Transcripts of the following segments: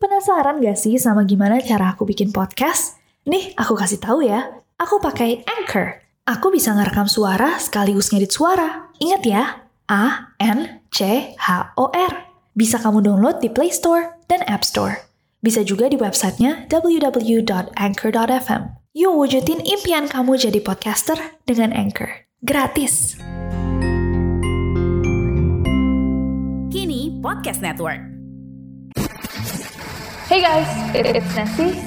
Penasaran gak sih sama gimana cara aku bikin podcast? Nih, aku kasih tahu ya. Aku pakai Anchor. Aku bisa ngerekam suara sekaligus ngedit suara. Ingat ya, A N C H O R. Bisa kamu download di Play Store dan App Store. Bisa juga di websitenya www.anchor.fm. Yuk wujudin impian kamu jadi podcaster dengan Anchor. Gratis. Kini Podcast Network. Hey guys, it's Nancy.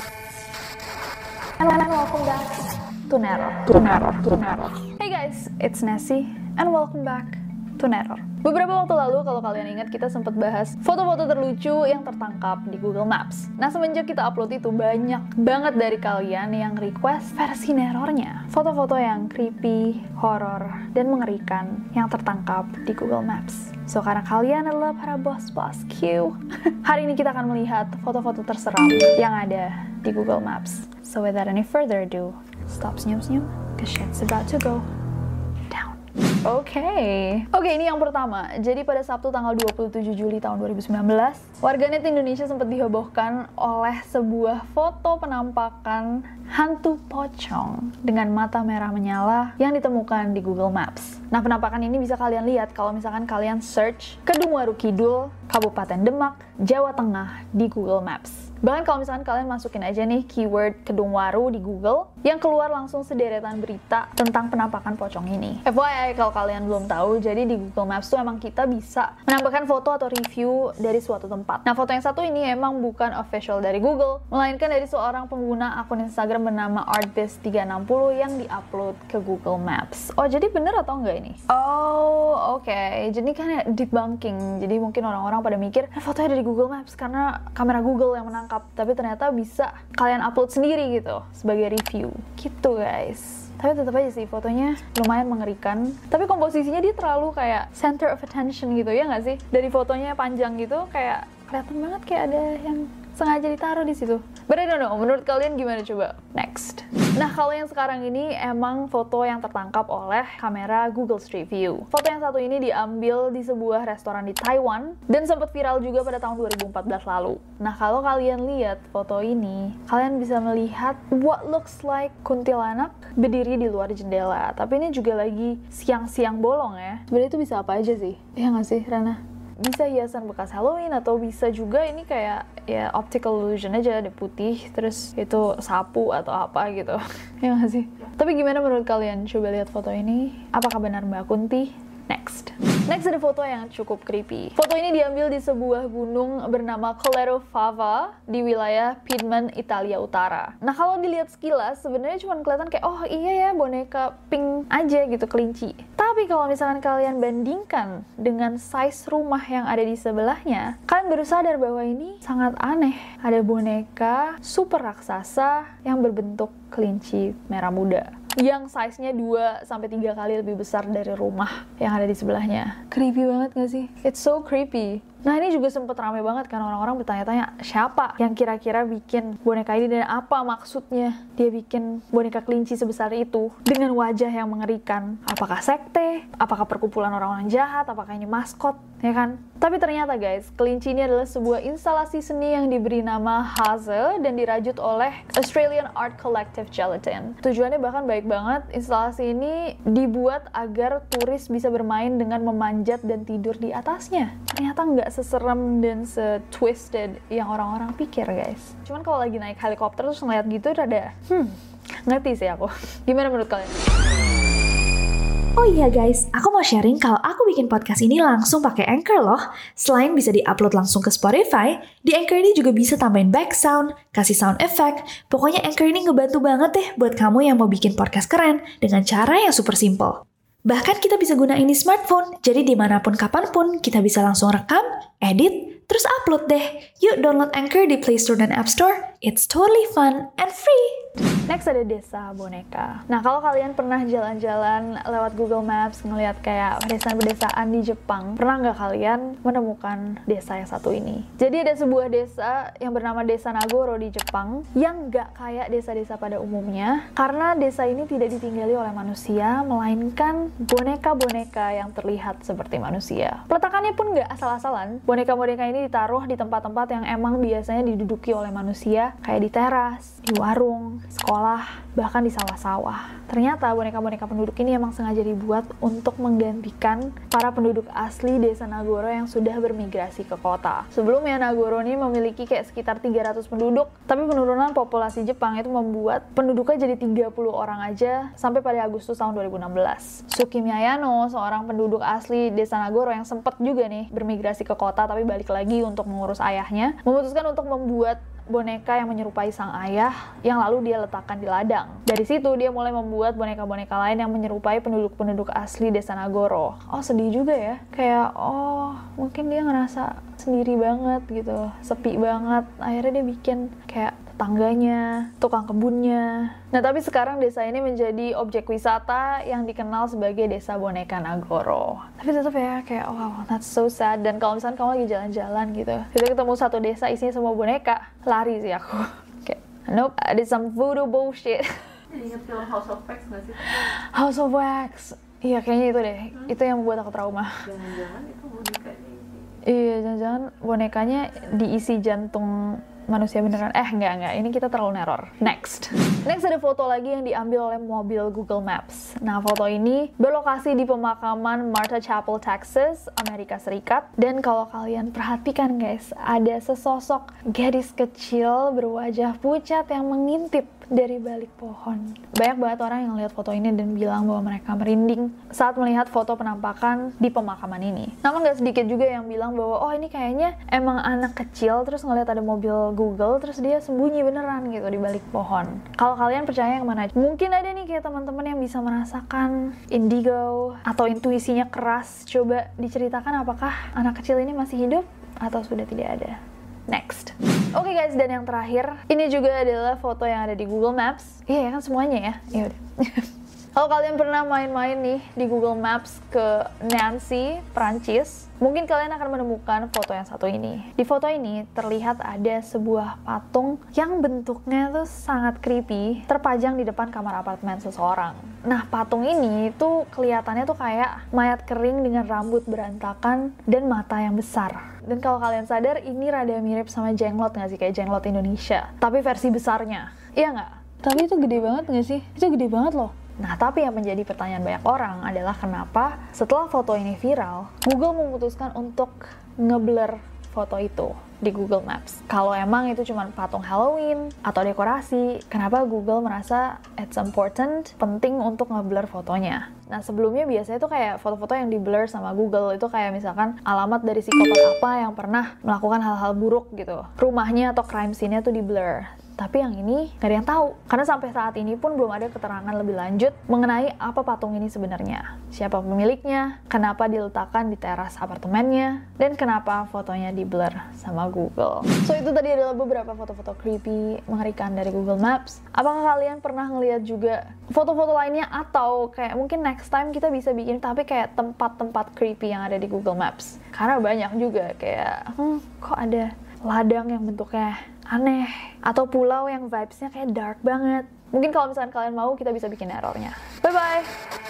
And welcome back to Nero. To Nero, to Nero. Hey guys, it's Nessie and welcome back to Nero. Beberapa waktu lalu kalau kalian ingat kita sempat bahas foto-foto terlucu yang tertangkap di Google Maps. Nah semenjak kita upload itu banyak banget dari kalian yang request versi nerornya. Foto-foto yang creepy, horror, dan mengerikan yang tertangkap di Google Maps. So karena kalian adalah para bos-bos Q, hari ini kita akan melihat foto-foto terseram yang ada di Google Maps. So without any further ado, stop senyum-senyum, cause shit's about to go down. Oke, oke ini yang pertama. Jadi pada Sabtu tanggal 27 Juli tahun 2019, warganet Indonesia sempat dihebohkan oleh sebuah foto penampakan hantu pocong dengan mata merah menyala yang ditemukan di Google Maps. Nah penampakan ini bisa kalian lihat kalau misalkan kalian search Kedung Waru Kidul, Kabupaten Demak, Jawa Tengah di Google Maps. Bahkan kalau misalkan kalian masukin aja nih keyword Kedung Waru di Google, yang keluar langsung sederetan berita tentang penampakan pocong ini. FYI kalau kalian belum tahu, jadi di Google Maps tuh emang kita bisa menambahkan foto atau review dari suatu tempat. Nah foto yang satu ini emang bukan official dari Google, melainkan dari seorang pengguna akun Instagram bernama Artist360 yang diupload ke Google Maps. Oh jadi bener atau enggak ini? Oh oke, okay. jadi kan ya debunking. Jadi mungkin orang-orang pada mikir, eh, fotonya ada di Google Maps karena kamera Google yang menangkap tapi ternyata bisa kalian upload sendiri gitu sebagai review gitu guys tapi tetap aja sih fotonya lumayan mengerikan. Tapi komposisinya dia terlalu kayak center of attention gitu ya nggak sih? Dari fotonya panjang gitu kayak kelihatan banget kayak ada yang sengaja ditaruh di situ. But I don't know, menurut kalian gimana coba? Next. Nah, kalau yang sekarang ini emang foto yang tertangkap oleh kamera Google Street View. Foto yang satu ini diambil di sebuah restoran di Taiwan dan sempat viral juga pada tahun 2014 lalu. Nah, kalau kalian lihat foto ini, kalian bisa melihat what looks like kuntilanak berdiri di luar jendela. Tapi ini juga lagi siang-siang bolong ya. Sebenarnya itu bisa apa aja sih? Ya nggak sih, Rana? Bisa hiasan bekas Halloween atau bisa juga ini kayak ya optical illusion aja ada putih terus itu sapu atau apa gitu. Ya gak sih? Tapi gimana menurut kalian? Coba lihat foto ini. Apakah benar Mbak Kunti? Next. Next ada foto yang cukup creepy. Foto ini diambil di sebuah gunung bernama Colero Fava di wilayah Piedmont, Italia Utara. Nah kalau dilihat sekilas sebenarnya cuma kelihatan kayak oh iya ya boneka pink aja gitu kelinci. Tapi kalau misalkan kalian bandingkan dengan size rumah yang ada di sebelahnya, kalian baru sadar bahwa ini sangat aneh. Ada boneka super raksasa yang berbentuk kelinci merah muda yang size-nya 2 sampai 3 kali lebih besar dari rumah yang ada di sebelahnya. Creepy banget gak sih? It's so creepy. Nah ini juga sempet rame banget kan orang-orang bertanya-tanya siapa yang kira-kira bikin boneka ini dan apa maksudnya dia bikin boneka kelinci sebesar itu dengan wajah yang mengerikan. Apakah sekte? Apakah perkumpulan orang-orang jahat? Apakah ini maskot? Ya kan? Tapi ternyata guys, kelinci ini adalah sebuah instalasi seni yang diberi nama Haze dan dirajut oleh Australian Art Collective Gelatin. Tujuannya bahkan baik banget, instalasi ini dibuat agar turis bisa bermain dengan memanjat dan tidur di atasnya. Ternyata nggak seserem dan se-twisted yang orang-orang pikir guys. Cuman kalau lagi naik helikopter terus ngeliat gitu rada, hmm, ngerti sih aku. Gimana menurut kalian? Oh iya guys, aku mau sharing kalau aku bikin podcast ini langsung pakai Anchor loh. Selain bisa diupload langsung ke Spotify, di Anchor ini juga bisa tambahin back sound, kasih sound effect. Pokoknya Anchor ini ngebantu banget deh buat kamu yang mau bikin podcast keren dengan cara yang super simple. Bahkan kita bisa gunain di smartphone, jadi di mana pun kapan pun kita bisa langsung rekam, edit, terus upload deh. Yuk download Anchor di Play Store dan App Store. It's totally fun and free. Next ada desa boneka. Nah kalau kalian pernah jalan-jalan lewat Google Maps ngelihat kayak pedesaan-pedesaan di Jepang, pernah nggak kalian menemukan desa yang satu ini? Jadi ada sebuah desa yang bernama Desa Nagoro di Jepang yang nggak kayak desa-desa pada umumnya karena desa ini tidak ditinggali oleh manusia melainkan boneka-boneka yang terlihat seperti manusia. Peletakannya pun nggak asal-asalan. Boneka-boneka ini ditaruh di tempat-tempat yang emang biasanya diduduki oleh manusia kayak di teras, di warung, sekolah bahkan di sawah-sawah. Ternyata boneka-boneka penduduk ini emang sengaja dibuat untuk menggantikan para penduduk asli desa Nagoro yang sudah bermigrasi ke kota. Sebelumnya Nagoro ini memiliki kayak sekitar 300 penduduk, tapi penurunan populasi Jepang itu membuat penduduknya jadi 30 orang aja sampai pada Agustus tahun 2016. Suki Miyano, seorang penduduk asli desa Nagoro yang sempat juga nih bermigrasi ke kota tapi balik lagi untuk mengurus ayahnya, memutuskan untuk membuat boneka yang menyerupai sang ayah yang lalu dia letakkan di ladang. Dari situ dia mulai membuat boneka-boneka lain yang menyerupai penduduk-penduduk asli desa Nagoro. Oh sedih juga ya, kayak oh mungkin dia ngerasa sendiri banget gitu, sepi banget. Akhirnya dia bikin kayak tetangganya, tukang kebunnya. Nah, tapi sekarang desa ini menjadi objek wisata yang dikenal sebagai desa boneka Nagoro. Tapi tetap ya kayak wow, that's so sad. Dan kalau misalnya kamu lagi jalan-jalan gitu, kita ketemu satu desa isinya semua boneka, lari sih aku. Kayak, nope, ada some voodoo bullshit. Ingat film House of Wax nggak sih? House of Wax. Iya, kayaknya itu deh. Itu yang membuat aku trauma. Jangan-jangan itu bonekanya. Iya, jangan-jangan bonekanya diisi jantung manusia beneran. Eh, enggak, enggak. Ini kita terlalu neror. Next. Next ada foto lagi yang diambil oleh mobil Google Maps. Nah, foto ini berlokasi di pemakaman Martha Chapel, Texas, Amerika Serikat. Dan kalau kalian perhatikan guys, ada sesosok gadis kecil berwajah pucat yang mengintip dari balik pohon. Banyak banget orang yang lihat foto ini dan bilang bahwa mereka merinding saat melihat foto penampakan di pemakaman ini. Namun nggak sedikit juga yang bilang bahwa oh ini kayaknya emang anak kecil terus ngelihat ada mobil Google terus dia sembunyi beneran gitu di balik pohon. Kalau kalian percaya yang mana? Mungkin ada nih kayak teman-teman yang bisa merasakan indigo atau intuisinya keras. Coba diceritakan apakah anak kecil ini masih hidup atau sudah tidak ada. Next. Oke okay guys, dan yang terakhir, ini juga adalah foto yang ada di Google Maps. Iya yeah, kan semuanya ya. Ya udah. Kalau kalian pernah main-main nih di Google Maps ke Nancy, Prancis, mungkin kalian akan menemukan foto yang satu ini. Di foto ini terlihat ada sebuah patung yang bentuknya tuh sangat creepy, terpajang di depan kamar apartemen seseorang. Nah, patung ini tuh kelihatannya tuh kayak mayat kering dengan rambut berantakan dan mata yang besar. Dan kalau kalian sadar, ini rada mirip sama jenglot nggak sih? Kayak jenglot Indonesia. Tapi versi besarnya. Iya nggak? Tapi itu gede banget nggak sih? Itu gede banget loh. Nah, tapi yang menjadi pertanyaan banyak orang adalah kenapa setelah foto ini viral, Google memutuskan untuk ngeblur foto itu di Google Maps. Kalau emang itu cuma patung Halloween atau dekorasi, kenapa Google merasa it's important, penting untuk ngeblur fotonya? Nah sebelumnya biasanya itu kayak foto-foto yang di blur sama Google itu kayak misalkan alamat dari psikopat apa yang pernah melakukan hal-hal buruk gitu. Rumahnya atau crime scene-nya tuh di blur. Tapi yang ini nggak ada yang tahu. Karena sampai saat ini pun belum ada keterangan lebih lanjut mengenai apa patung ini sebenarnya. Siapa pemiliknya, kenapa diletakkan di teras apartemennya, dan kenapa fotonya di blur sama Google. So itu tadi adalah beberapa foto-foto creepy mengerikan dari Google Maps. Apakah kalian pernah ngeliat juga foto-foto lainnya atau kayak mungkin next time kita bisa bikin tapi kayak tempat-tempat creepy yang ada di Google Maps. Karena banyak juga kayak, hmm, kok ada ladang yang bentuknya aneh atau pulau yang vibesnya kayak dark banget. Mungkin kalau misalkan kalian mau kita bisa bikin errornya. Bye bye.